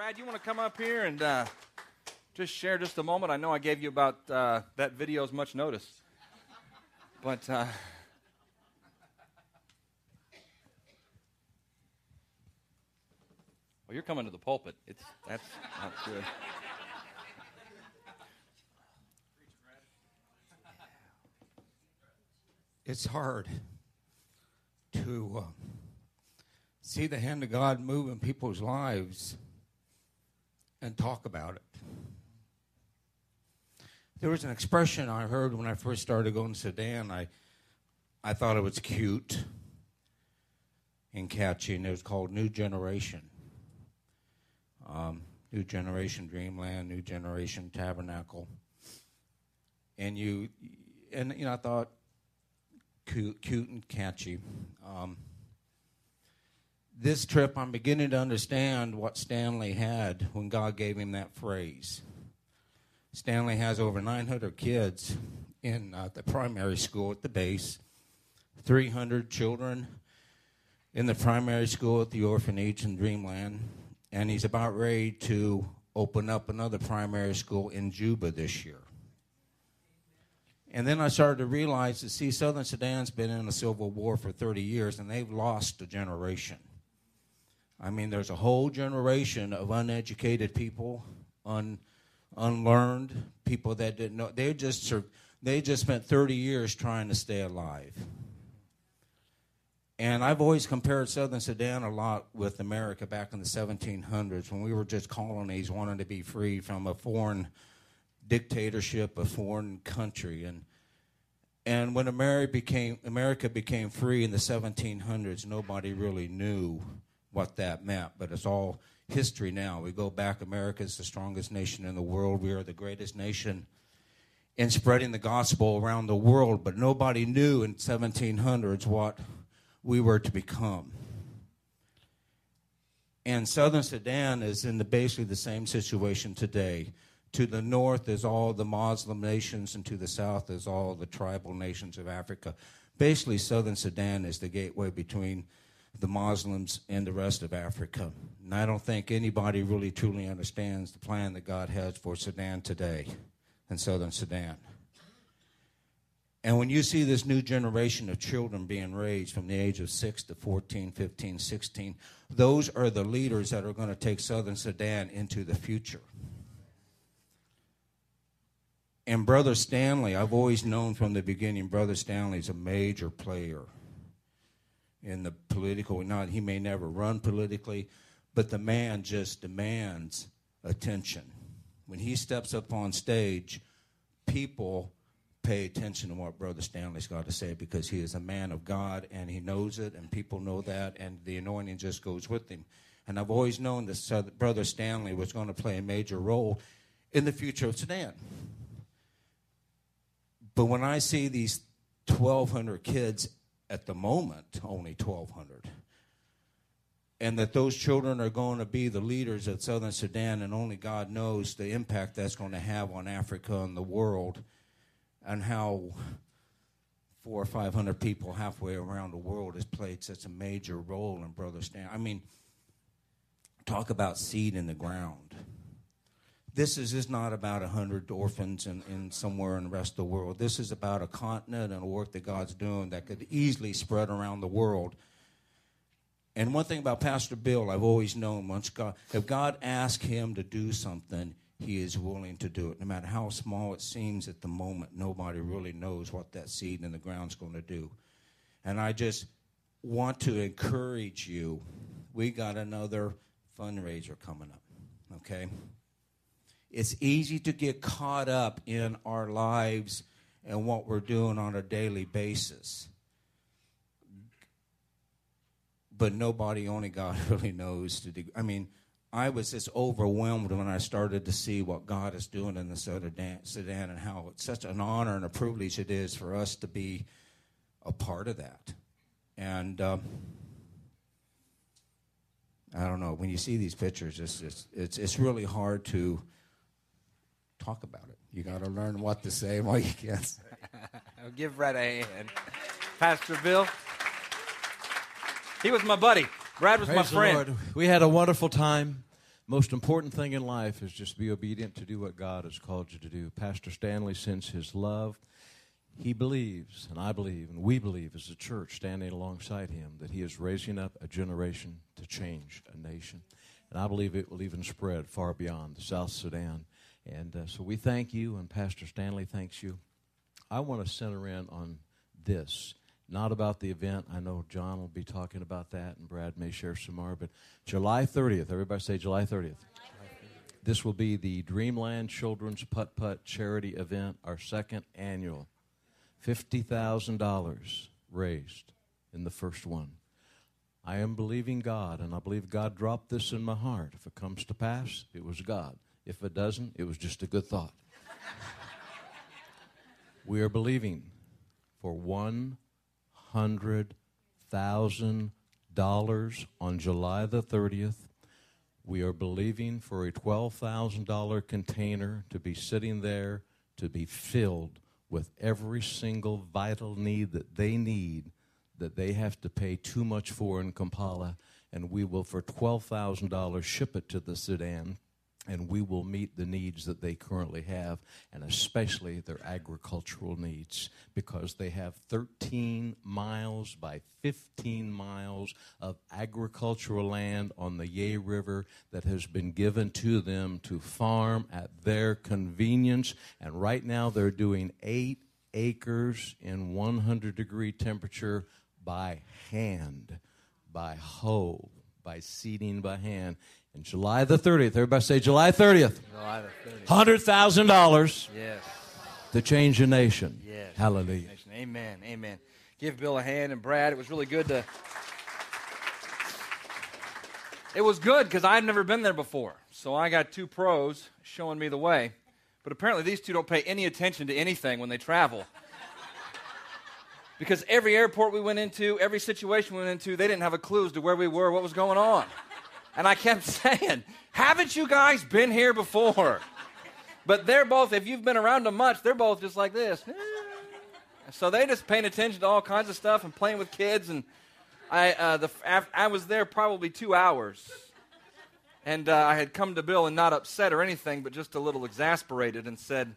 Brad, you want to come up here and uh, just share just a moment? I know I gave you about uh, that video's much notice, but. Uh, well, you're coming to the pulpit. It's that's not good. It's hard to uh, see the hand of God move in people's lives and talk about it. There was an expression I heard when I first started going to Sudan. I, I thought it was cute and catchy, and it was called New Generation. Um, New Generation Dreamland, New Generation Tabernacle. And you, and you know, I thought cute, cute and catchy. Um, this trip, I'm beginning to understand what Stanley had when God gave him that phrase. Stanley has over 900 kids in uh, the primary school at the base, 300 children in the primary school at the orphanage in Dreamland, and he's about ready to open up another primary school in Juba this year. And then I started to realize that, see, Southern Sudan's been in a civil war for 30 years, and they've lost a generation. I mean, there's a whole generation of uneducated people, un, unlearned people that didn't know. They just they just spent 30 years trying to stay alive. And I've always compared Southern Sudan a lot with America back in the 1700s when we were just colonies wanting to be free from a foreign dictatorship, a foreign country. And, and when America became, America became free in the 1700s, nobody really knew what that meant, but it's all history now. We go back, America is the strongest nation in the world. We are the greatest nation in spreading the gospel around the world, but nobody knew in 1700s what we were to become. And southern Sudan is in the, basically the same situation today. To the north is all the Muslim nations, and to the south is all the tribal nations of Africa. Basically, southern Sudan is the gateway between the Muslims and the rest of Africa. And I don't think anybody really truly understands the plan that God has for Sudan today and southern Sudan. And when you see this new generation of children being raised from the age of 6 to 14, 15, 16, those are the leaders that are going to take southern Sudan into the future. And Brother Stanley, I've always known from the beginning, Brother Stanley is a major player in the political. Not he may never run politically, but the man just demands attention. When he steps up on stage, people pay attention to what Brother Stanley's got to say because he is a man of God and he knows it, and people know that, and the anointing just goes with him. And I've always known that Brother Stanley was going to play a major role in the future of Sudan. But when I see these 1,200 kids at the moment only 1,200. And that those children are going to be the leaders of Southern Sudan, and only God knows the impact that's going to have on Africa and the world, and how four or five hundred people halfway around the world has played such a major role in Brother Stan. I mean, talk about seed in the ground this is, is not about 100 orphans in, in somewhere in the rest of the world. This is about a continent and a work that God's doing that could easily spread around the world. And one thing about Pastor Bill, I've always known once God, if God asks him to do something, he is willing to do it. No matter how small it seems at the moment, nobody really knows what that seed in the ground is going to do. And I just want to encourage you. We got another fundraiser coming up, okay? It's easy to get caught up in our lives and what we're doing on a daily basis. But nobody, only God really knows to. I mean, I was just overwhelmed when I started to see what God is doing in the Sudan and how it's such an honor and a privilege it is for us to be a part of that. And um, I don't know, when you see these pictures, it's, it's, it's really hard to talk about it. You got to learn what to say while you can say. Give Brad a hand. Pastor Bill. He was my buddy. Brad was Praise my friend. Lord. We had a wonderful time. most important thing in life is just be obedient to do what God has called you to do. Pastor Stanley sends his love. He believes, and I believe, and we believe as a church standing alongside him, that he is raising up a generation to change a nation. And I believe it will even spread far beyond the South Sudan. And uh, so we thank you, and Pastor Stanley thanks you. I want to center in on this not about the event. I know John will be talking about that, and Brad may share some more. But July 30th, everybody say July 30th. This will be the Dreamland Children's Putt Putt charity event, our second annual. $50,000 raised in the first one. I am believing God, and I believe God dropped this in my heart. If it comes to pass, it was God. If it doesn't, it was just a good thought. we are believing for $100,000 on July the 30th. We are believing for a $12,000 container to be sitting there to be filled with every single vital need that they need that they have to pay too much for in Kampala. And we will, for $12,000, ship it to the Sudan and we will meet the needs that they currently have, and especially their agricultural needs, because they have 13 miles by 15 miles of agricultural land on the Yei River that has been given to them to farm at their convenience. And right now they're doing eight acres in 100 degree temperature by hand, by hoe, by seeding by hand. And July the 30th, everybody say July 30th. July the 30th. $100,000 Yes. to change a nation. Yes. Hallelujah. Amen. Amen. Give Bill a hand and Brad. It was really good to. It was good because I'd never been there before. So I got two pros showing me the way. But apparently, these two don't pay any attention to anything when they travel. because every airport we went into, every situation we went into, they didn't have a clue as to where we were, what was going on. And I kept saying, Haven't you guys been here before? But they're both, if you've been around them much, they're both just like this. So they just paying attention to all kinds of stuff and playing with kids. And I, uh, the, I was there probably two hours. And uh, I had come to Bill and not upset or anything, but just a little exasperated and said,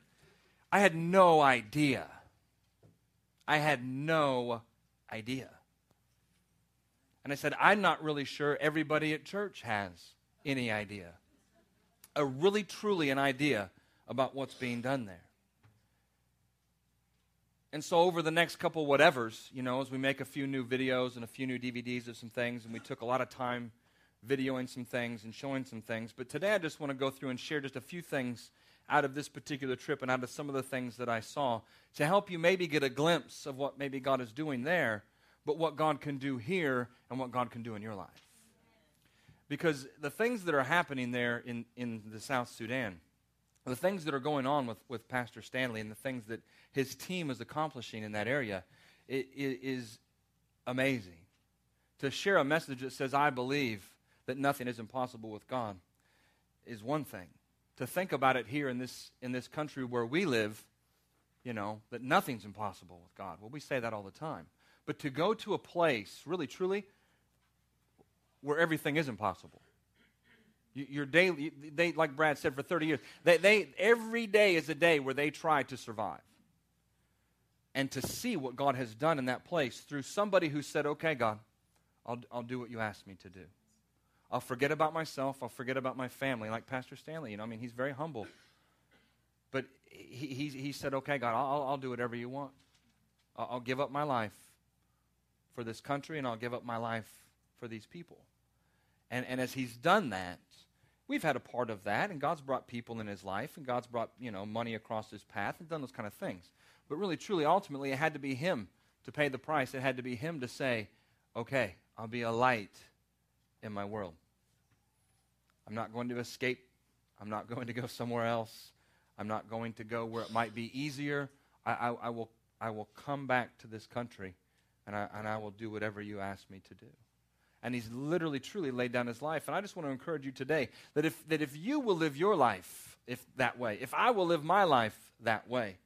I had no idea. I had no idea and I said, I'm not really sure everybody at church has any idea. A really, truly an idea about what's being done there. And so, over the next couple whatevers, you know, as we make a few new videos and a few new DVDs of some things, and we took a lot of time videoing some things and showing some things. But today, I just want to go through and share just a few things out of this particular trip and out of some of the things that I saw to help you maybe get a glimpse of what maybe God is doing there but what God can do here and what God can do in your life. Because the things that are happening there in, in the South Sudan, the things that are going on with, with Pastor Stanley and the things that his team is accomplishing in that area it, it is amazing. To share a message that says, I believe that nothing is impossible with God, is one thing. To think about it here in this, in this country where we live, you know, that nothing's impossible with God. Well, we say that all the time but to go to a place, really, truly, where everything is impossible. Your daily, they, like Brad said, for 30 years, they, they, every day is a day where they try to survive. And to see what God has done in that place through somebody who said, okay, God, I'll, I'll do what you asked me to do. I'll forget about myself. I'll forget about my family, like Pastor Stanley. You know, I mean, he's very humble. But he, he, he said, okay, God, I'll, I'll do whatever you want. I'll, I'll give up my life for this country and I'll give up my life for these people. And, and as he's done that, we've had a part of that, and God's brought people in his life, and God's brought you know money across his path and done those kind of things. But really, truly, ultimately, it had to be him to pay the price. It had to be him to say, okay, I'll be a light in my world. I'm not going to escape. I'm not going to go somewhere else. I'm not going to go where it might be easier. I, I, I will, I will come back to this country and I, and I will do whatever you ask me to do. And he's literally, truly laid down his life. And I just want to encourage you today that if, that if you will live your life if, that way, if I will live my life that way,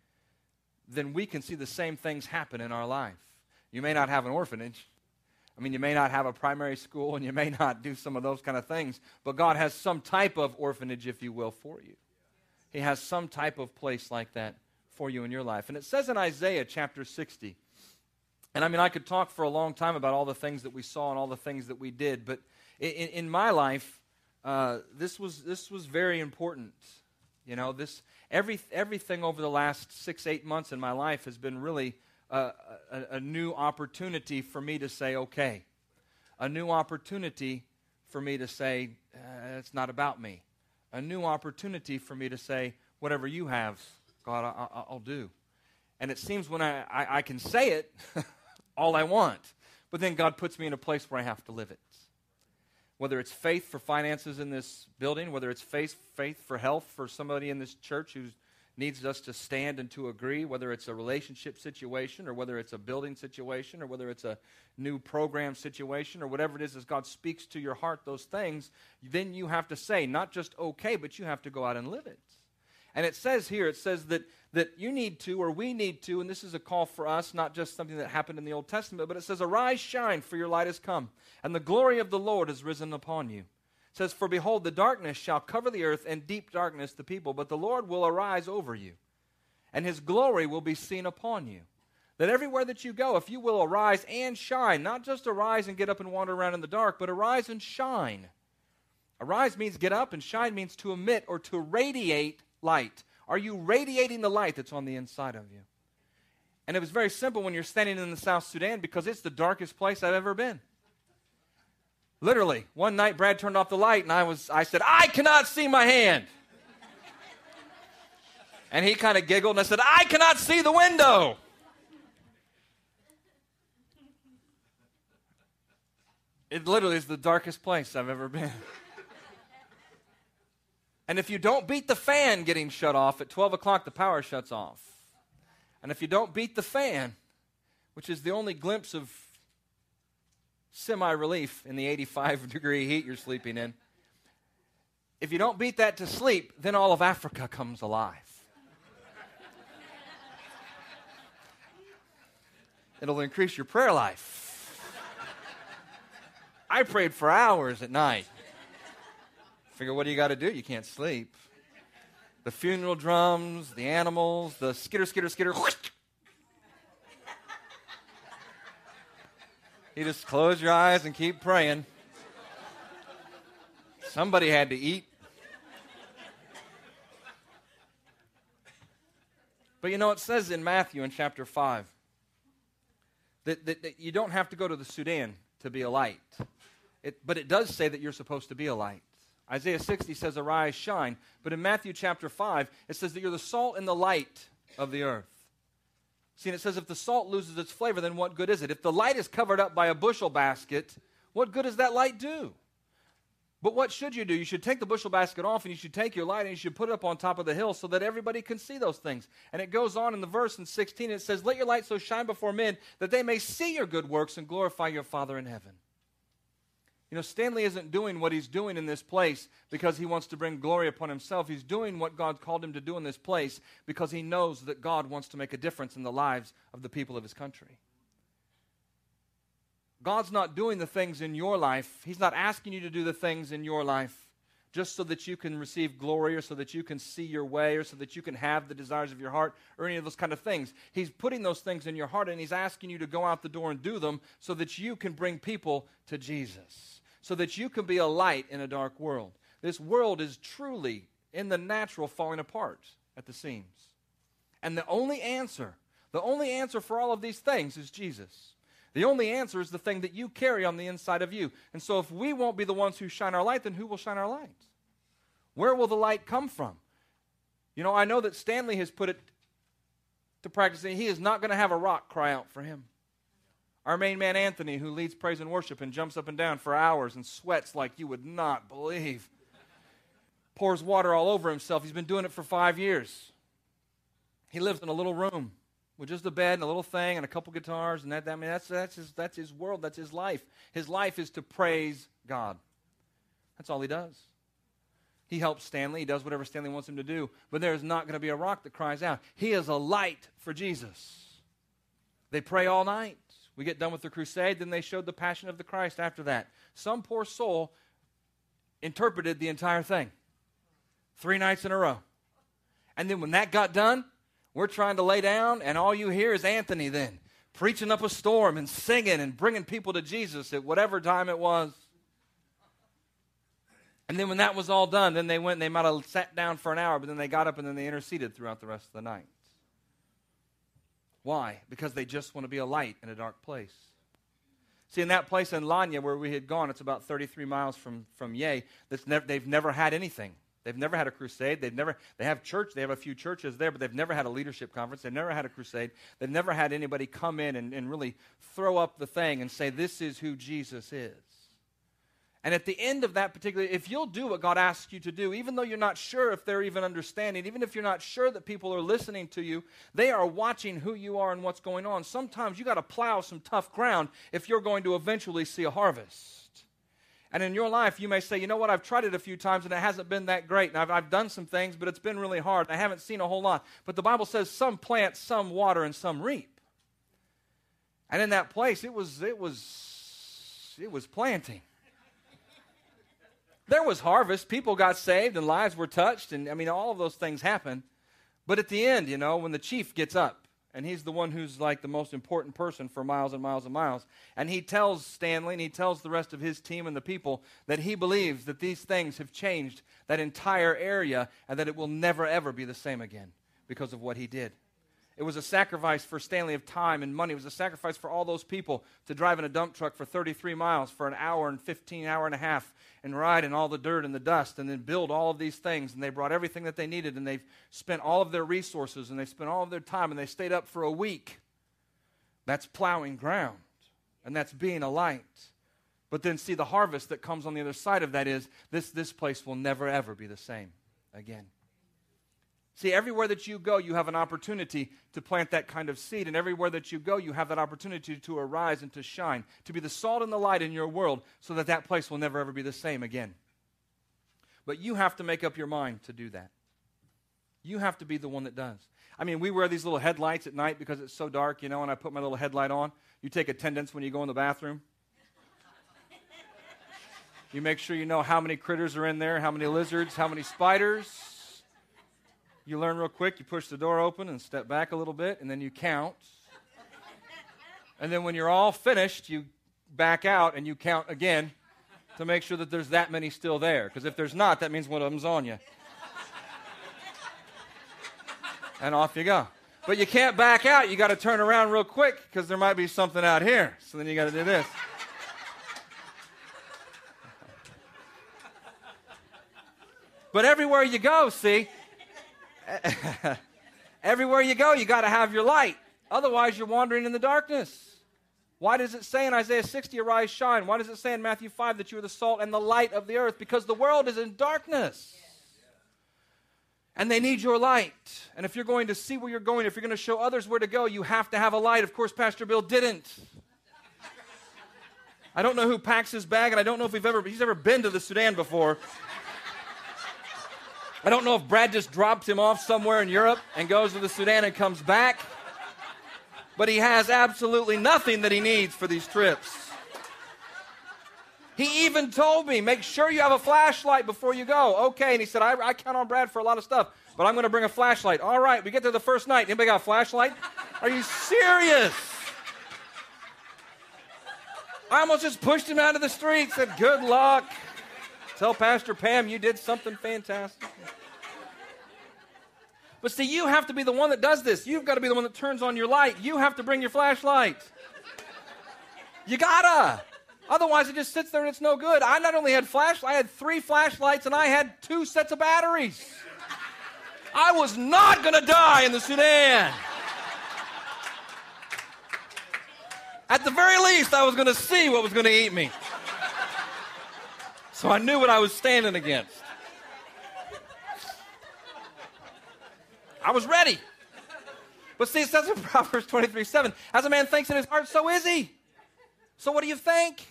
then we can see the same things happen in our life. You may not have an orphanage, I mean, you may not have a primary school and you may not do some of those kind of things, but God has some type of orphanage, if you will, for you. He has some type of place like that for you in your life. And it says in Isaiah chapter 60, and I mean, I could talk for a long time about all the things that we saw and all the things that we did, but in, in my life, uh, this, was, this was very important. You know, this, every, everything over the last six, eight months in my life has been really a, a, a new opportunity for me to say, okay. A new opportunity for me to say, uh, it's not about me. A new opportunity for me to say, whatever you have, God, I, will do. And it seems when I, I, I can say it, all I want. But then God puts me in a place where I have to live it. Whether it's faith for finances in this building, whether it's faith, faith for health for somebody in this church who needs us to stand and to agree, whether it's a relationship situation or whether it's a building situation or whether it's a new program situation or whatever it is as God speaks to your heart those things, then you have to say, not just okay, but you have to go out and live it. And it says here, it says that, that you need to, or we need to, and this is a call for us, not just something that happened in the Old Testament, but it says, Arise, shine, for your light has come, and the glory of the Lord has risen upon you It says, For behold, the darkness shall cover the earth, and deep darkness the people, but the Lord will arise over you, and his glory will be seen upon you. That everywhere that you go, if you will arise and shine, not just arise and get up and wander around in the dark, but arise and shine. Arise means get up, and shine means to emit or to radiate light. Are you radiating the light that's on the inside of you? And it was very simple when you're standing in the South Sudan because it's the darkest place I've ever been. Literally, one night Brad turned off the light and I was I said, "I cannot see my hand." And he kind of giggled and I said, "I cannot see the window." It literally is the darkest place I've ever been. And if you don't beat the fan getting shut off at 12 o'clock, the power shuts off. And if you don't beat the fan, which is the only glimpse of semi relief in the 85 degree heat you're sleeping in. If you don't beat that to sleep, then all of Africa comes alive. It'll increase your prayer life. I prayed for hours at night. Figure, what do you got to do? You can't sleep. The funeral drums, the animals, the skitter, skitter, skitter. You just close your eyes and keep praying. Somebody had to eat. But you know, it says in Matthew in chapter 5 that, that, that, you don't have to go to the Sudan to be a light. It, but it does say that you're supposed to be a light. Isaiah 60 says, Arise, shine. But in Matthew chapter 5, it says that you're the salt and the light of the earth. See, and it says if the salt loses its flavor, then what good is it? If the light is covered up by a bushel basket, what good does that light do? But what should you do? You should take the bushel basket off and you should take your light and you should put it up on top of the hill so that everybody can see those things. And it goes on in the verse in 16, it says, Let your light so shine before men that they may see your good works and glorify your Father in heaven. You know, Stanley isn't doing what he's doing in this place because he wants to bring glory upon himself. He's doing what God called him to do in this place because he knows that God wants to make a difference in the lives of the people of his country. God's not doing the things in your life, He's not asking you to do the things in your life just so that you can receive glory or so that you can see your way or so that you can have the desires of your heart or any of those kind of things. He's putting those things in your heart and He's asking you to go out the door and do them so that you can bring people to Jesus so that you can be a light in a dark world. This world is truly, in the natural, falling apart at the seams. And the only answer, the only answer for all of these things is Jesus. The only answer is the thing that you carry on the inside of you. And so, if we won't be the ones who shine our light, then who will shine our light? Where will the light come from? You know, I know that Stanley has put it to practice. and He is not going to have a rock cry out for him. Our main man, Anthony, who leads praise and worship and jumps up and down for hours and sweats like you would not believe, pours water all over himself. He's been doing it for five years. He lives in a little room with just a bed and a little thing and a couple guitars and that. I mean, that's, that's, his, that's his world. That's his life. His life is to praise God. That's all he does. He helps Stanley. He does whatever Stanley wants him to do. But there is not going to be a rock that cries out. He is a light for Jesus. They pray all night We get done with the crusade, then they showed the passion of the Christ after that. Some poor soul interpreted the entire thing three nights in a row. And then when that got done, we're trying to lay down, and all you hear is Anthony then preaching up a storm and singing and bringing people to Jesus at whatever time it was. And then when that was all done, then they went and they might have sat down for an hour, but then they got up and then they interceded throughout the rest of the night. Why? Because they just want to be a light in a dark place. See, in that place in Lanya where we had gone, it's about 33 miles from, from Yei, never, they've never had anything. They've never had a crusade. They've never, they have church, they have a few churches there, but they've never had a leadership conference. They've never had a crusade. They've never had anybody come in and, and really throw up the thing and say, this is who Jesus is. And at the end of that particular, if you'll do what God asks you to do, even though you're not sure if they're even understanding, even if you're not sure that people are listening to you, they are watching who you are and what's going on. Sometimes you got to plow some tough ground if you're going to eventually see a harvest. And in your life, you may say, you know what, I've tried it a few times and it hasn't been that great. And I've, I've done some things, but it's been really hard. I haven't seen a whole lot. But the Bible says some plant, some water, and some reap. And in that place, it was, it was, it was planting. There was harvest. People got saved and lives were touched. And I mean, all of those things happen. But at the end, you know, when the chief gets up, and he's the one who's like the most important person for miles and miles and miles, and he tells Stanley and he tells the rest of his team and the people that he believes that these things have changed that entire area and that it will never, ever be the same again because of what he did. It was a sacrifice for Stanley of time and money. It was a sacrifice for all those people to drive in a dump truck for 33 miles for an hour and 15 hour and a half and ride in all the dirt and the dust and then build all of these things. And they brought everything that they needed and they've spent all of their resources and they spent all of their time and they stayed up for a week. That's plowing ground and that's being a light. But then see the harvest that comes on the other side of that is this, this place will never ever be the same again. See, everywhere that you go, you have an opportunity to plant that kind of seed. And everywhere that you go, you have that opportunity to arise and to shine, to be the salt and the light in your world so that that place will never ever be the same again. But you have to make up your mind to do that. You have to be the one that does. I mean, we wear these little headlights at night because it's so dark, you know, and I put my little headlight on. You take attendance when you go in the bathroom. You make sure you know how many critters are in there, how many lizards, how many spiders you learn real quick. You push the door open and step back a little bit, and then you count. And then when you're all finished, you back out and you count again to make sure that there's that many still there. Because if there's not, that means one of them's on you. And off you go. But you can't back out. You got to turn around real quick because there might be something out here. So then you got to do this. But everywhere you go, see, Everywhere you go, you got to have your light. Otherwise, you're wandering in the darkness. Why does it say in Isaiah 60, arise, shine? Why does it say in Matthew 5 that you are the salt and the light of the earth? Because the world is in darkness. And they need your light. And if you're going to see where you're going, if you're going to show others where to go, you have to have a light. Of course, Pastor Bill didn't. I don't know who packs his bag, and I don't know if we've ever, he's ever been to the Sudan before. I don't know if Brad just dropped him off somewhere in Europe and goes to the Sudan and comes back, but he has absolutely nothing that he needs for these trips. He even told me, make sure you have a flashlight before you go. Okay. And he said, I, I count on Brad for a lot of stuff, but I'm going to bring a flashlight. All right. We get there the first night. Anybody got a flashlight? Are you serious? I almost just pushed him out of the street, said, Good luck. Tell Pastor Pam you did something fantastic. But see, you have to be the one that does this. You've got to be the one that turns on your light. You have to bring your flashlight. You gotta. Otherwise, it just sits there and it's no good. I not only had flash, I had three flashlights and I had two sets of batteries. I was not to die in the Sudan. At the very least, I was to see what was to eat me. So I knew what I was standing against. I was ready. But see, it says in Proverbs 23 7, as a man thinks in his heart, so is he. So what do you think?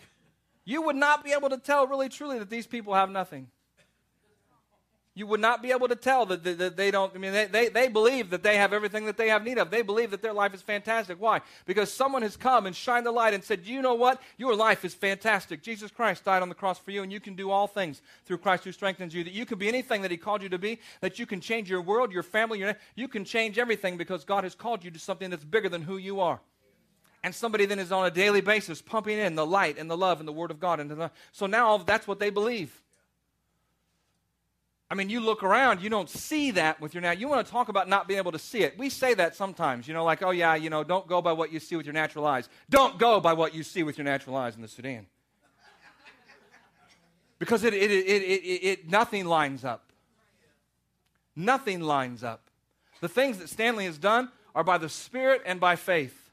You would not be able to tell really truly that these people have nothing. You would not be able to tell that, that, that they don't, I mean, they, they, they believe that they have everything that they have need of. They believe that their life is fantastic. Why? Because someone has come and shined the light and said, You know what? Your life is fantastic. Jesus Christ died on the cross for you, and you can do all things through Christ who strengthens you. That you can be anything that He called you to be, that you can change your world, your family, your, you can change everything because God has called you to something that's bigger than who you are. And somebody then is on a daily basis pumping in the light and the love and the Word of God. into the, so now that's what they believe. I mean, you look around, you don't see that with your now. You want to talk about not being able to see it. We say that sometimes, you know, like, oh, yeah, you know, don't go by what you see with your natural eyes. Don't go by what you see with your natural eyes in the Sudan. because it, it, it, it, it, nothing lines up. Nothing lines up. The things that Stanley has done are by the Spirit and by faith.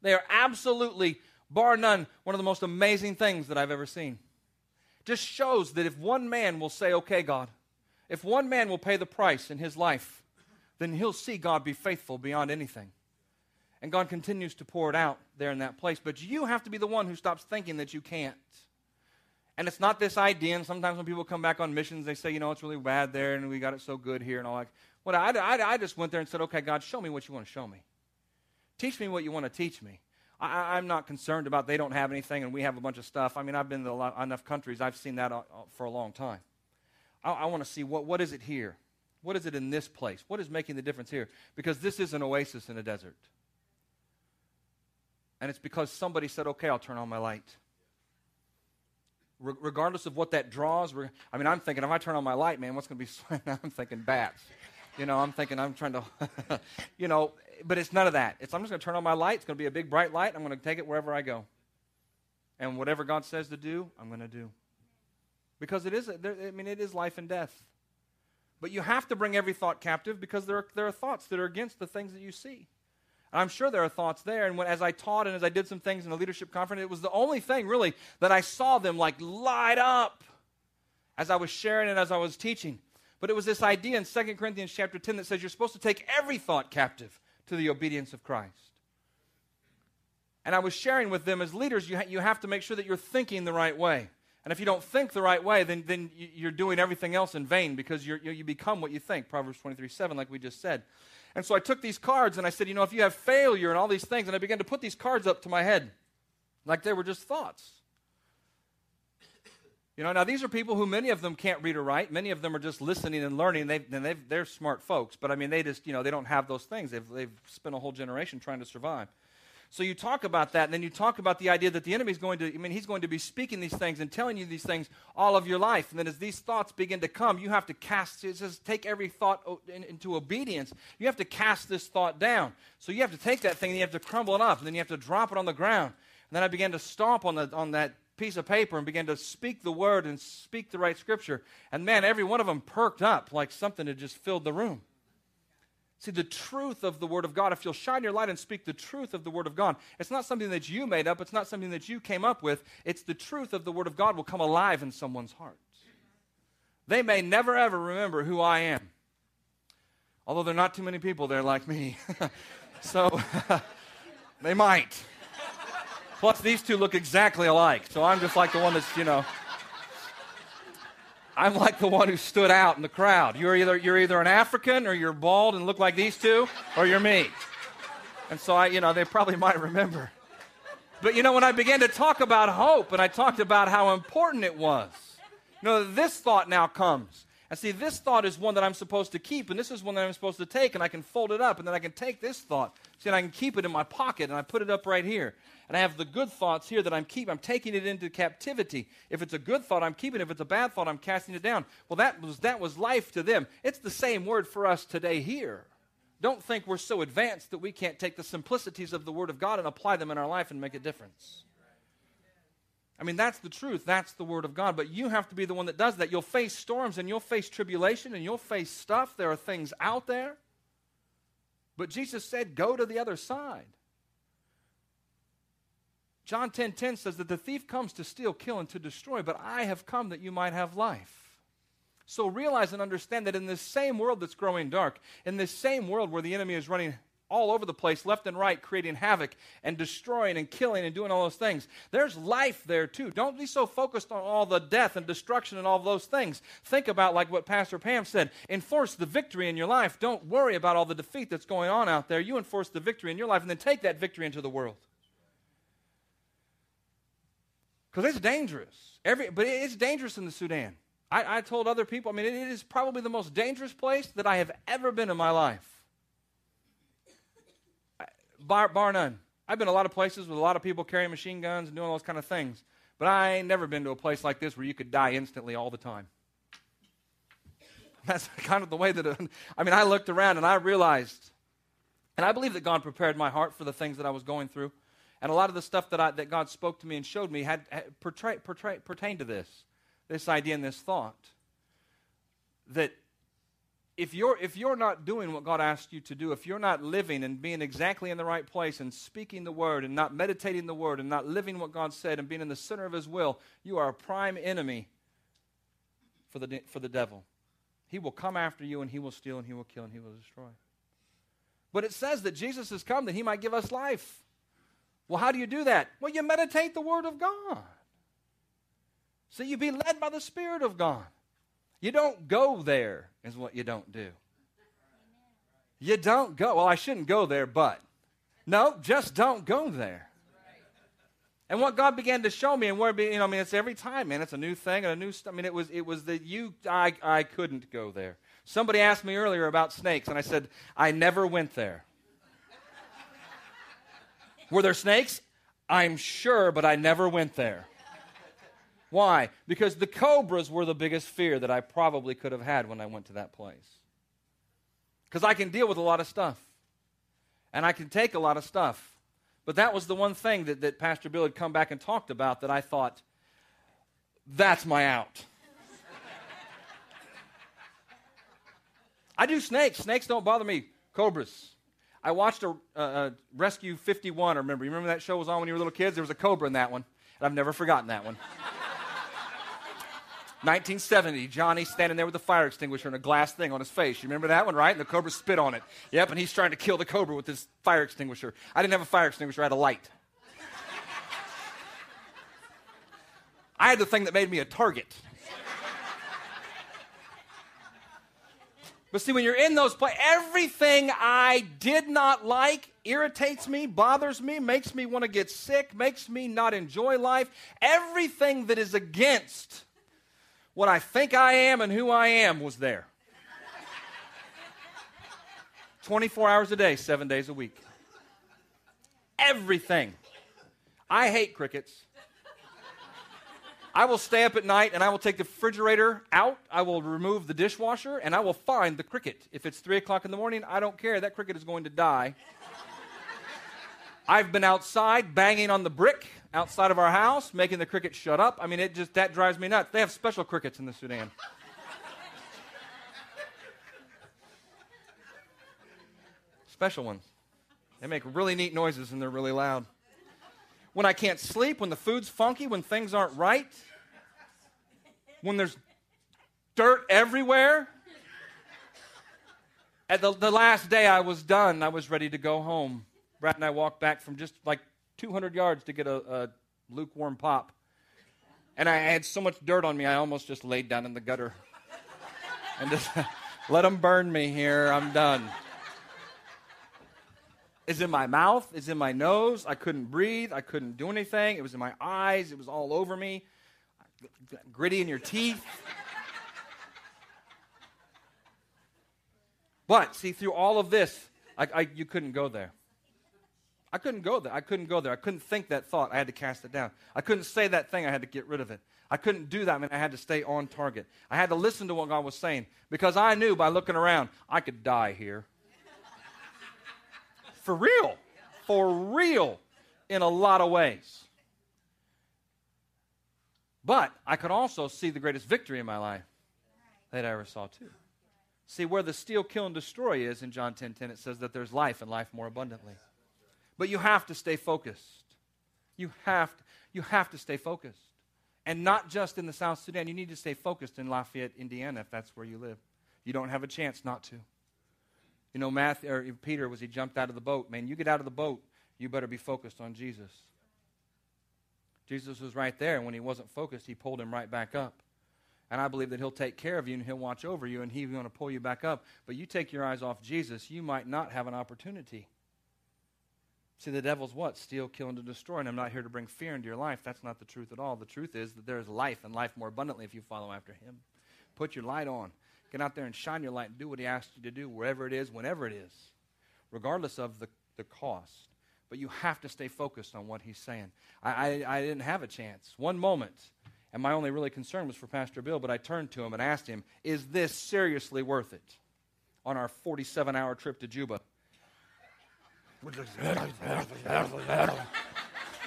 They are absolutely, bar none, one of the most amazing things that I've ever seen just shows that if one man will say, okay, God, if one man will pay the price in his life, then he'll see God be faithful beyond anything. And God continues to pour it out there in that place. But you have to be the one who stops thinking that you can't. And it's not this idea. And sometimes when people come back on missions, they say, you know, it's really bad there and we got it so good here and all that. Well, I, I, I just went there and said, okay, God, show me what you want to show me. Teach me what you want to teach me. I, am not concerned about they don't have anything and we have a bunch of stuff. I mean, I've been to lot, enough countries, I've seen that uh, uh, for a long time. I, I want to see what, what is it here? What is it in this place? What is making the difference here? Because this is an oasis in a desert. And it's because somebody said, okay, I'll turn on my light. Re- regardless of what that draws, I mean, I'm thinking, if I turn on my light, man, what's going to be? I'm thinking bats. You know, I'm thinking, I'm trying to, you know, but it's none of that. It's I'm just going to turn on my light. It's going to be a big bright light. I'm going to take it wherever I go. And whatever God says to do, I'm going to do. Because it is, I mean, it is life and death. But you have to bring every thought captive because there are, there are thoughts that are against the things that you see. And I'm sure there are thoughts there. And when, as I taught and as I did some things in a leadership conference, it was the only thing really that I saw them like light up as I was sharing and as I was teaching. But it was this idea in 2 Corinthians chapter 10 that says you're supposed to take every thought captive to the obedience of Christ. And I was sharing with them as leaders, you, ha- you have to make sure that you're thinking the right way. And if you don't think the right way, then, then you're doing everything else in vain because you you become what you think. Proverbs 23 7, like we just said. And so I took these cards and I said, you know, if you have failure and all these things, and I began to put these cards up to my head like they were just thoughts. You know, now these are people who many of them can't read or write. Many of them are just listening and learning. They've, and they've, they're smart folks, but I mean, they just, you know, they don't have those things. They've, they've spent a whole generation trying to survive. So you talk about that, and then you talk about the idea that the enemy is going to, I mean, he's going to be speaking these things and telling you these things all of your life. And then as these thoughts begin to come, you have to cast, it says, take every thought into obedience. You have to cast this thought down. So you have to take that thing and you have to crumble it up, and then you have to drop it on the ground. And then I began to stomp on, the, on that piece of paper and began to speak the word and speak the right scripture. And man, every one of them perked up like something had just filled the room. See, the truth of the Word of God, if you'll shine your light and speak the truth of the Word of God, it's not something that you made up, it's not something that you came up with. It's the truth of the Word of God will come alive in someone's heart. They may never ever remember who I am. Although there are not too many people there like me. so they might. Plus, these two look exactly alike. So I'm just like the one that's, you know. I'm like the one who stood out in the crowd. You're either, you're either an African or you're bald and look like these two, or you're me. And so I, you know, they probably might remember. But you know, when I began to talk about hope and I talked about how important it was, you know, this thought now comes. And see, this thought is one that I'm supposed to keep, and this is one that I'm supposed to take, and I can fold it up, and then I can take this thought. See, and I can keep it in my pocket, and I put it up right here and I have the good thoughts here that I'm keeping. I'm taking it into captivity. If it's a good thought, I'm keeping it. If it's a bad thought, I'm casting it down. Well, that was, that was life to them. It's the same word for us today here. Don't think we're so advanced that we can't take the simplicities of the Word of God and apply them in our life and make a difference. I mean, that's the truth. That's the Word of God. But you have to be the one that does that. You'll face storms and you'll face tribulation and you'll face stuff. There are things out there. But Jesus said, go to the other side. John 10:10 10, 10 says that the thief comes to steal, kill, and to destroy, but I have come that you might have life. So realize and understand that in this same world that's growing dark, in this same world where the enemy is running all over the place, left and right, creating havoc and destroying and killing and doing all those things. There's life there too. Don't be so focused on all the death and destruction and all those things. Think about, like what Pastor Pam said, enforce the victory in your life. Don't worry about all the defeat that's going on out there. You enforce the victory in your life and then take that victory into the world. Because it's dangerous. Every, but it's dangerous in the Sudan. I, I told other people, I mean, it, it is probably the most dangerous place that I have ever been in my life. Bar, bar none. I've been a lot of places with a lot of people carrying machine guns and doing all those kind of things. But I ain't never been to a place like this where you could die instantly all the time. That's kind of the way that, I mean, I looked around and I realized, and I believe that God prepared my heart for the things that I was going through. And a lot of the stuff that, I, that God spoke to me and showed me had, had portray, portray, pertained to this this idea and this thought that if you're, if you're not doing what God asked you to do, if you're not living and being exactly in the right place and speaking the word and not meditating the word and not living what God said and being in the center of his will, you are a prime enemy for the, for the devil. He will come after you and he will steal and he will kill and he will destroy. But it says that Jesus has come that he might give us life. Well, how do you do that? Well, you meditate the word of God. So you be led by the Spirit of God. You don't go there, is what you don't do. You don't go. Well, I shouldn't go there, but. No, just don't go there. And what God began to show me, and where, you know, I mean, it's every time, man. It's a new thing and a new. I mean, it was, it was that you, I, I couldn't go there. Somebody asked me earlier about snakes, and I said I never went there. Were there snakes? I'm sure, but I never went there. Why? Because the cobras were the biggest fear that I probably could have had when I went to that place. Because I can deal with a lot of stuff, and I can take a lot of stuff. But that was the one thing that, that Pastor Bill had come back and talked about that I thought, that's my out. I do snakes. Snakes don't bother me. Cobras. I watched a, Rescue 51. I Remember, you remember that show was on when you were little kids? There was a cobra in that one, and I've never forgotten that one. 1970, Johnny standing there with a fire extinguisher and a glass thing on his face. You remember that one, right? And the cobra spit on it. Yep, and he's trying to kill the cobra with his fire extinguisher. I didn't have a fire extinguisher, I had a light. I had the thing that made me a target. But see, when you're in those places, everything I did not like irritates me, bothers me, makes me want to get sick, makes me not enjoy life. Everything that is against what I think I am and who I am was there. 24 hours a day, seven days a week. Everything. I hate crickets. I will stay up at night and I will take the refrigerator out. I will remove the dishwasher and I will find the cricket. If it's 3 o'clock in the morning, I don't care. That cricket is going to die. I've been outside banging on the brick outside of our house, making the cricket shut up. I mean, it just, that drives me nuts. They have special crickets in the Sudan. special ones. They make really neat noises and they're really loud. When I can't sleep, when the food's funky, when things aren't right, when there's dirt everywhere. At the, the last day I was done, I was ready to go home. Brad and I walked back from just like 200 yards to get a, a lukewarm pop. And I had so much dirt on me, I almost just laid down in the gutter. and just let them burn me here. I'm done. It's in my mouth, is in my nose. I couldn't breathe, I couldn't do anything. It was in my eyes, it was all over me. Gritty in your teeth. but see, through all of this, I, I, you couldn't go there. I couldn't go there. I couldn't go there. I couldn't think that thought. I had to cast it down. I couldn't say that thing. I had to get rid of it. I couldn't do that. I mean, I had to stay on target. I had to listen to what God was saying because I knew by looking around I could die here. For real. For real. In a lot of ways. But I could also see the greatest victory in my life that I ever saw, too. See, where the steal, kill, and destroy is in John 10 10, it says that there's life and life more abundantly. But you have to stay focused. You have to, you have to stay focused. And not just in the South Sudan. You need to stay focused in Lafayette, Indiana, if that's where you live. You don't have a chance not to. You know, Matthew, or Peter, was he jumped out of the boat. Man, you get out of the boat, you better be focused on Jesus. Jesus was right there, and when he wasn't focused, he pulled him right back up. And I believe that he'll take care of you and he'll watch over you and he's going to pull you back up. But you take your eyes off Jesus, you might not have an opportunity. See, the devil's what? Steal, kill, and to destroy. And I'm not here to bring fear into your life. That's not the truth at all. The truth is that there is life and life more abundantly if you follow after him. Put your light on. Get out there and shine your light and do what he asked you to do, wherever it is, whenever it is, regardless of the, the cost. But you have to stay focused on what he's saying. I, I, I didn't have a chance. One moment, and my only really concern was for Pastor Bill, but I turned to him and asked him, Is this seriously worth it on our 47 hour trip to Juba?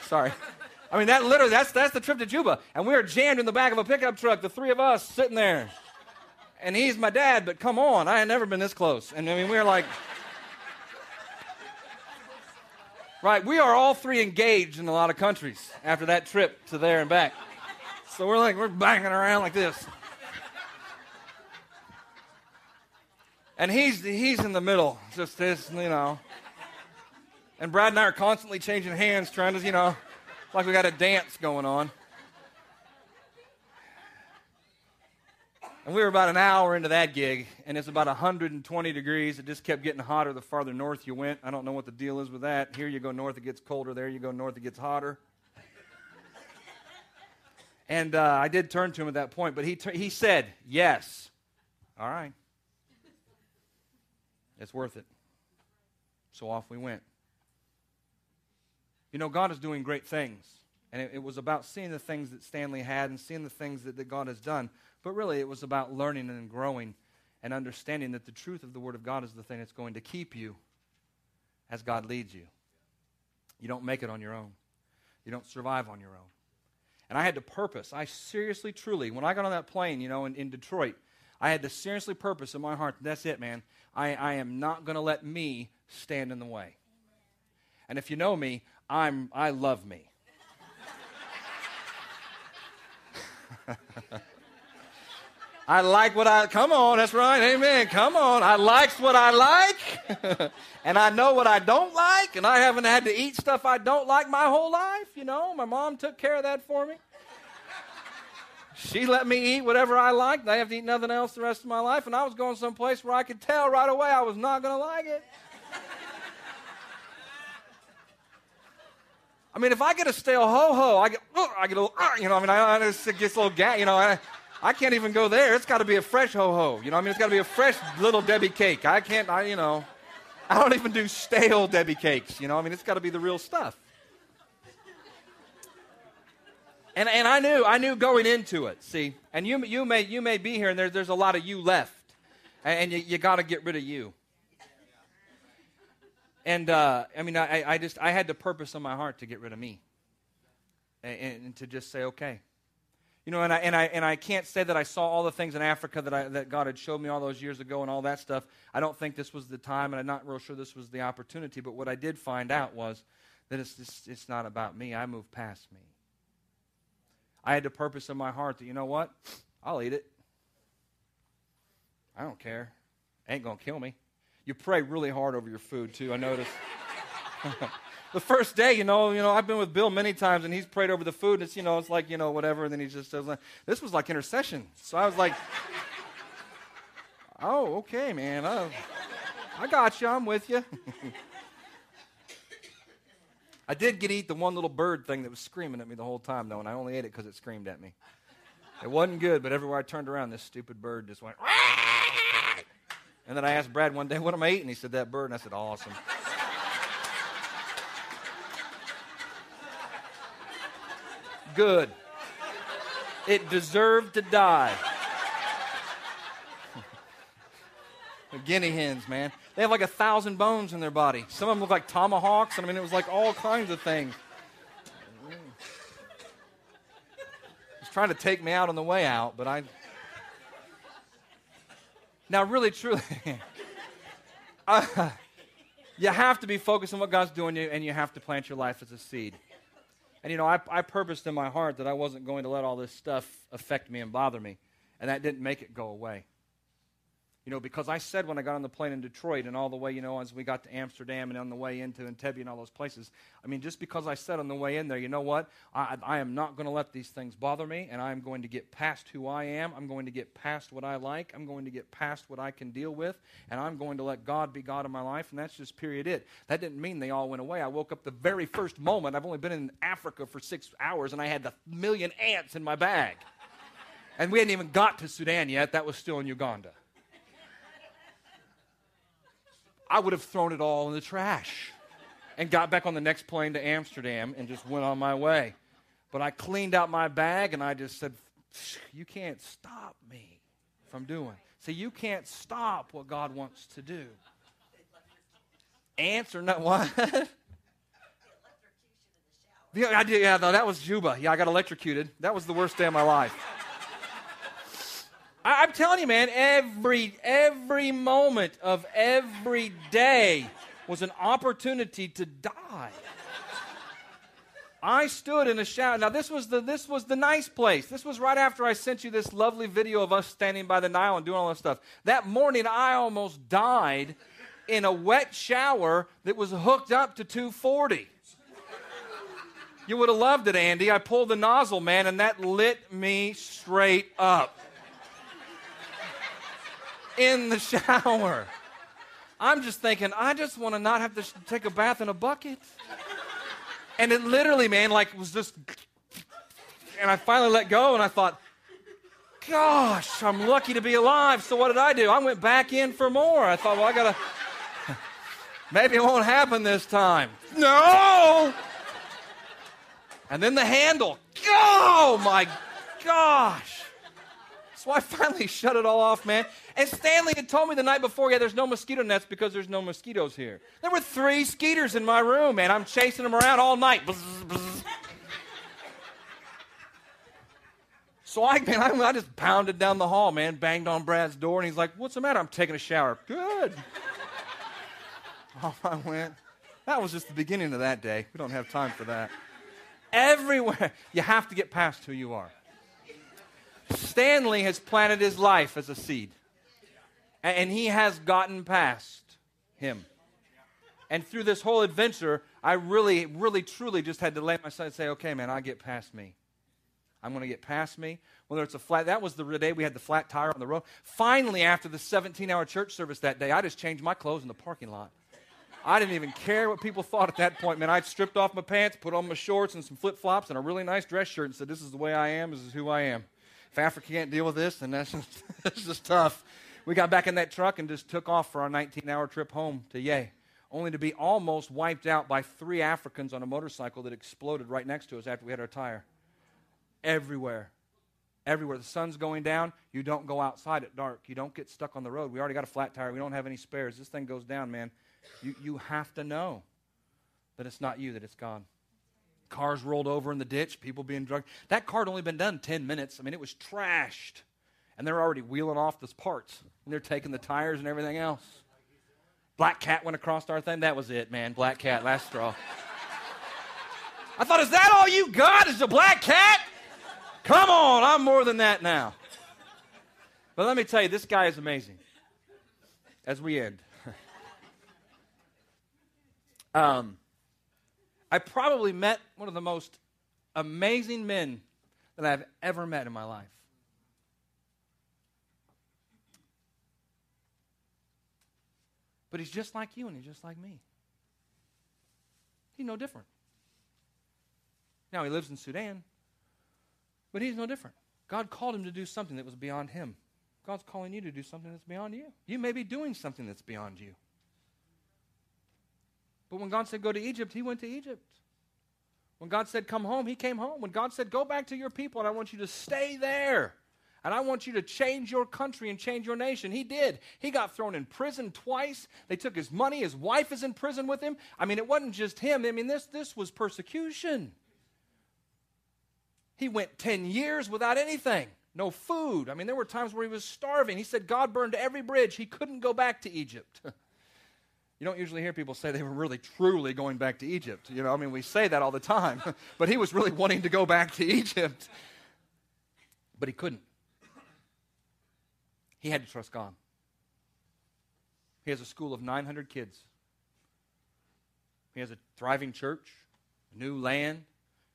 Sorry. I mean, that literally, that's, that's the trip to Juba. And we were jammed in the back of a pickup truck, the three of us sitting there and he's my dad, but come on, I had never been this close. And I mean, we were like, right, we are all three engaged in a lot of countries after that trip to there and back. So we're like, we're banging around like this. And he's, he's in the middle, just this, you know. And Brad and I are constantly changing hands, trying to, you know, like we got a dance going on. And we were about an hour into that gig, and it's about 120 degrees. It just kept getting hotter the farther north you went. I don't know what the deal is with that. Here you go north, it gets colder. There you go north, it gets hotter. and uh, I did turn to him at that point, but he, he said, Yes. All right. It's worth it. So off we went. You know, God is doing great things. And it, it was about seeing the things that Stanley had and seeing the things that, that God has done. But really, it was about learning and growing and understanding that the truth of the Word of God is the thing that's going to keep you as God leads you. You don't make it on your own, you don't survive on your own. And I had to purpose. I seriously, truly, when I got on that plane, you know, in, in Detroit, I had to seriously purpose in my heart that's it, man. I, I am not going to let me stand in the way. And if you know me, I'm, I love me. I like what I, come on, that's right, amen, come on. I likes what I like, and I know what I don't like, and I haven't had to eat stuff I don't like my whole life, you know. My mom took care of that for me. She let me eat whatever I liked. I have to eat nothing else the rest of my life, and I was going someplace where I could tell right away I was not going to like it. I mean, if I get a stale ho ho, I get, I get a little, uh, you know, I mean, I, I just it gets a little gas, you know. I, I can't even go there. It's got to be a fresh ho ho. You know, I mean, it's got to be a fresh little Debbie cake. I can't, I, you know, I don't even do stale Debbie cakes. You know, I mean, it's got to be the real stuff. And, and I knew, I knew going into it, see. And you, you, may, you may be here and there, there's a lot of you left. And, and you, you got to get rid of you. And uh, I mean, I, I just, I had the purpose in my heart to get rid of me. And, and to just say, okay, you know, and I, and, I, and I can't say that I saw all the things in Africa that, I, that God had showed me all those years ago and all that stuff. I don't think this was the time, and I'm not real sure this was the opportunity. But what I did find out was that it's, it's, it's not about me. I moved past me. I had the purpose in my heart that, you know what? I'll eat it. I don't care. ain't going to kill me. You pray really hard over your food, too, I noticed. the first day, you know, you know, I've been with Bill many times, and he's prayed over the food. And it's you know, it's like you know, whatever. And then he just says, "This was like intercession." So I was like, "Oh, okay, man. I, I got you. I'm with you." I did get to eat the one little bird thing that was screaming at me the whole time, though, and I only ate it because it screamed at me. It wasn't good, but everywhere I turned around, this stupid bird just went. And then I asked Brad one day, "What am I eating?" He said, "That bird." And I said, "Awesome." Good. It deserved to die. the guinea hens, man. They have like a thousand bones in their body. Some of them look like tomahawks. I mean, it was like all kinds of things. He's trying to take me out on the way out, but I. Now, really, truly, uh, you have to be focused on what God's doing, you, and you have to plant your life as a seed. And, you know, I, I purposed in my heart that I wasn't going to let all this stuff affect me and bother me. And that didn't make it go away. You know, because I said when I got on the plane in Detroit and all the way, you know, as we got to Amsterdam and on the way into Entebbe and all those places, I mean, just because I said on the way in there, you know what? I, I am not going to let these things bother me, and I'm going to get past who I am. I'm going to get past what I like. I'm going to get past what I can deal with, and I'm going to let God be God in my life, and that's just period it. That didn't mean they all went away. I woke up the very first moment. I've only been in Africa for six hours, and I had a million ants in my bag. And we hadn't even got to Sudan yet. That was still in Uganda. I would have thrown it all in the trash and got back on the next plane to Amsterdam and just went on my way. But I cleaned out my bag and I just said, You can't stop me from doing. See, you can't stop what God wants to do. Answer not what? Yeah, I did, yeah, no, that was Juba. Yeah, I got electrocuted. That was the worst day of my life. I, am telling you, man, every every moment of every day was an opportunity to die. I stood in a shower. Now this was the this was the nice place. This was right after I sent you this lovely video of us standing by the Nile and doing all this stuff. That morning I almost died in a wet shower that was hooked up to 240. You would have loved it, Andy. I pulled the nozzle, man, and that lit me straight up in the shower. I'm just thinking, I just want to not have to take a bath in a bucket. And it literally, man, like was just. And I finally let go and I thought, gosh, I'm lucky to be alive. So what did I do? I went back in for more. I thought, well, I got to. Maybe it won't happen this time. No! And then the handle. Oh my gosh. So I finally shut it all off, man. And Stanley had told me the night before, yeah, there's no mosquito nets because there's no mosquitoes here. There were three skeeters in my room, and I'm chasing them around all night. Bzz, bzz. So I, man, I, I just pounded down the hall, man, banged on Brad's door, and he's like, What's the matter? I'm taking a shower. Good. Off I went. That was just the beginning of that day. We don't have time for that. Everywhere, you have to get past who you are. Stanley has planted his life as a seed, and he has gotten past him. And through this whole adventure, I really, really, truly just had to lay my side and say, okay, man, I get past me. I'm going to get past me. Whether it's a flat, that was the day we had the flat tire on the road. Finally, after the 17 hour church service that day, I just changed my clothes in the parking lot. I didn't even care what people thought at that point, man. I stripped off my pants, put on my shorts and some flip flops and a really nice dress shirt and said, This is the way I am, this is who I am. If Africa can't deal with this, then that's just, that's just tough. We got back in that truck and just took off for our 19 hour trip home to Yei, only to be almost wiped out by three Africans on a motorcycle that exploded right next to us after we had our tire. Everywhere. Everywhere. The sun's going down. You don't go outside at dark. You don't get stuck on the road. We already got a flat tire. We don't have any spares. This thing goes down, man. You, you have to know that it's not you, that it's God cars rolled over in the ditch, people being drugged. That car had only been done 10 minutes. I mean, it was trashed. And they're already wheeling off the parts. And they're taking the tires and everything else. Black cat went across our thing. That was it, man. Black cat, last straw. I thought, is that all you got? Is a black cat? Come on, I'm more than that now. But let me tell you, this guy is amazing. As we end. um, I probably met one of the most amazing men that I've ever met in my life. But he's just like you and he's just like me. He's no different. Now, he lives in Sudan, but he's no different. God called him to do something that was beyond him. God's calling you to do something that's beyond you. You may be doing something that's beyond you. But when God said go to Egypt, he went to Egypt. When God said come home, he came home. When God said go back to your people and I want you to stay there. And I want you to change your country and change your nation. He did. He got thrown in prison twice. They took his money. His wife is in prison with him. I mean, it wasn't just him. I mean, this, this was persecution. He went 10 years without anything, no food. I mean, there were times where he was starving. He said God burned every bridge. He couldn't go back to Egypt. You don't usually hear people say they were really truly going back to Egypt. You know, I mean, we say that all the time, but he was really wanting to go back to Egypt. But he couldn't. He had to trust God. He has a school of 900 kids. He has a thriving church, new land.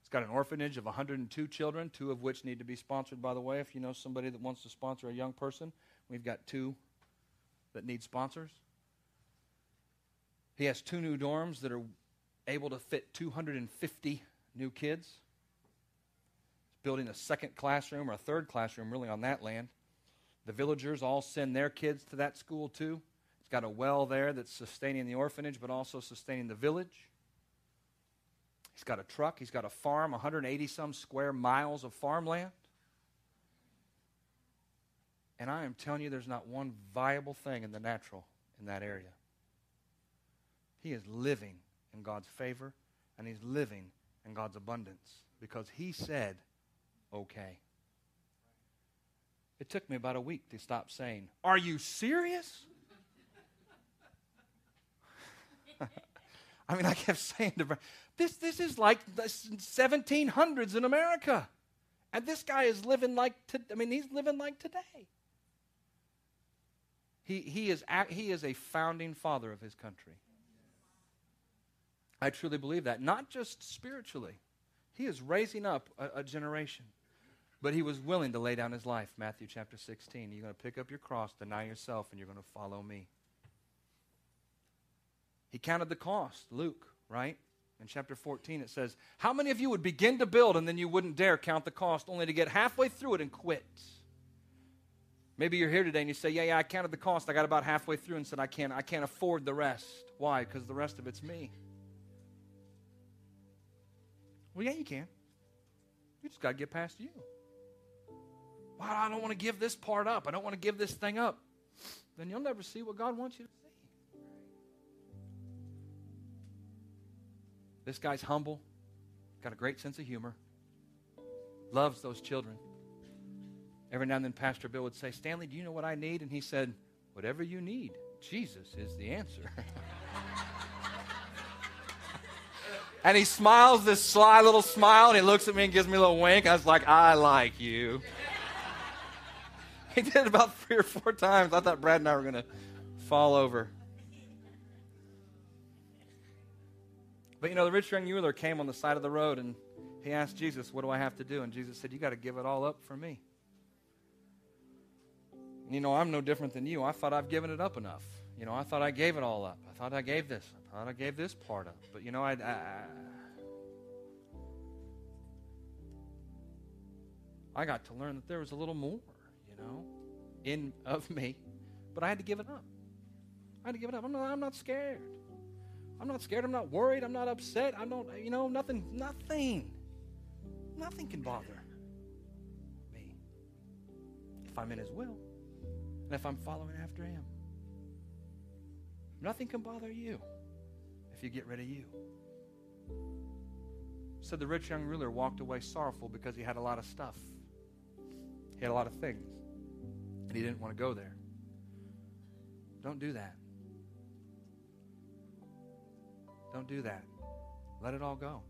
He's got an orphanage of 102 children, two of which need to be sponsored, by the way. If you know somebody that wants to sponsor a young person, we've got two that need sponsors. He has two new dorms that are able to fit 250 new kids. He's building a second classroom or a third classroom, really, on that land. The villagers all send their kids to that school, too. He's got a well there that's sustaining the orphanage, but also sustaining the village. He's got a truck. He's got a farm, 180 some square miles of farmland. And I am telling you, there's not one viable thing in the natural in that area. He is living in God's favor and he's living in God's abundance because he said, okay. It took me about a week to stop saying, Are you serious? I mean, I kept saying to this, this is like the 1700s in America. And this guy is living like, to, I mean, he's living like today. He, he, is, he is a founding father of his country. I truly believe that. Not just spiritually, he is raising up a, a generation. But he was willing to lay down his life. Matthew chapter 16. You're going to pick up your cross, deny yourself, and you're going to follow me. He counted the cost, Luke, right? In chapter 14, it says, How many of you would begin to build and then you wouldn't dare count the cost, only to get halfway through it and quit? Maybe you're here today and you say, Yeah, yeah, I counted the cost. I got about halfway through and said, I can't, I can't afford the rest. Why? Because the rest of it's me. Well, yeah, you can. You just got to get past you. Well, I don't want to give this part up. I don't want to give this thing up. Then you'll never see what God wants you to see. This guy's humble, got a great sense of humor, loves those children. Every now and then, Pastor Bill would say, Stanley, do you know what I need? And he said, Whatever you need, Jesus is the answer. And he smiles this sly little smile, and he looks at me and gives me a little wink. I was like, I like you. he did it about three or four times. I thought Brad and I were going to fall over. But you know, the rich young ruler came on the side of the road and he asked Jesus, What do I have to do? And Jesus said, You got to give it all up for me. And you know, I'm no different than you. I thought I've given it up enough. You know, I thought I gave it all up. I thought I gave this. I thought I gave this part up. But you know, I, I, I got to learn that there was a little more, know, in of me. But I had to give it up. I had to give it up. I'm not, I'm not scared. I'm not scared. I'm not worried. I'm not upset. I don't, you know, nothing, nothing, nothing can bother me if I'm in His will and if I'm following after Him. Nothing can bother you if you get rid of you. So the rich young ruler walked away sorrowful because he had a lot of stuff. He had a lot of things. And he didn't want to go there. Don't do that. Don't do that. Let it all go.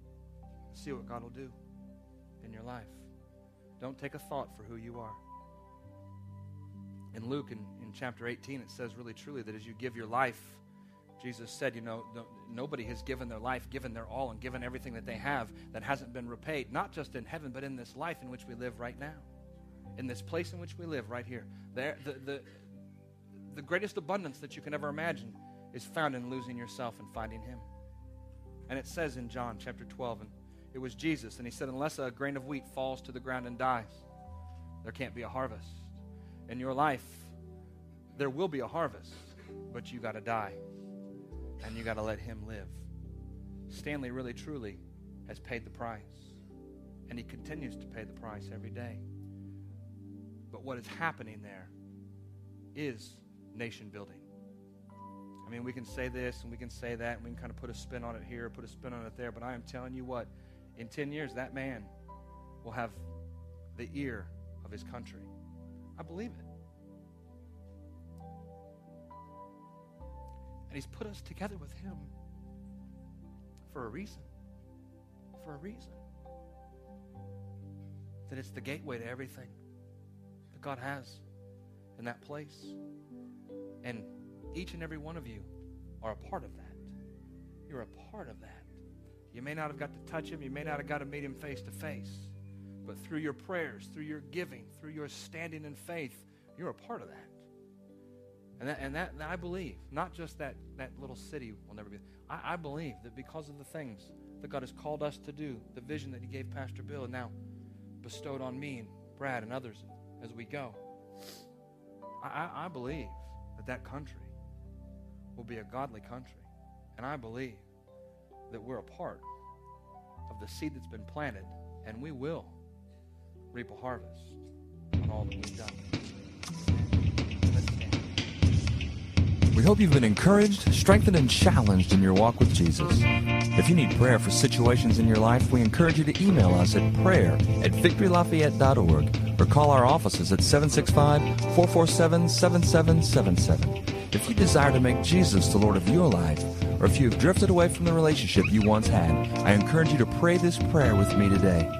See what God will do in your life. Don't take a thought for who you are. In Luke, in, in chapter 18, it says really truly that as you give your life Jesus said, you know, nobody has given their life, given their all, and given everything that they have that hasn't been repaid, not just in heaven, but in this life in which we live right now, in this place in which we live right here. There, the, the, the greatest abundance that you can ever imagine is found in losing yourself and finding Him. And it says in John chapter 12, and it was Jesus, and He said, Unless a grain of wheat falls to the ground and dies, there can't be a harvest. In your life, there will be a harvest, but you got to die and you got to let him live. Stanley really truly has paid the price, and he continues to pay the price every day. But what is happening there is nation building. I mean, we can say this and we can say that, and we can kind of put a spin on it here, put a spin on it there, but I am telling you what, in 10 years, that man will have the ear of his country. I believe it. And He's put us together with Him for a reason. For a reason. That it's the gateway to everything that God has in that place. And each and every one of you are a part of that. You're a part of that. You may not have got to touch him, you may not have got to meet him face to face, but through your prayers, through your giving, through your standing in faith, you're a part of that. And that, and that, I believe, not just that, that little city will never be. I, I believe that because of the things that God has called us to do, the vision that He gave Pastor Bill, and now bestowed on me and Brad and others as we go, I, I believe that that country will be a godly country. And I believe that we're a part of the seed that's been planted, and we will reap a harvest on all that we've done. We hope you've been encouraged, strengthened, and challenged in your walk with Jesus. If you need prayer for situations in your life, we encourage you to email us at prayer at victorylafayette.org or call our offices at 765 447 7777. If you desire to make Jesus the Lord of your life, or if you have drifted away from the relationship you once had, I encourage you to pray this prayer with me today.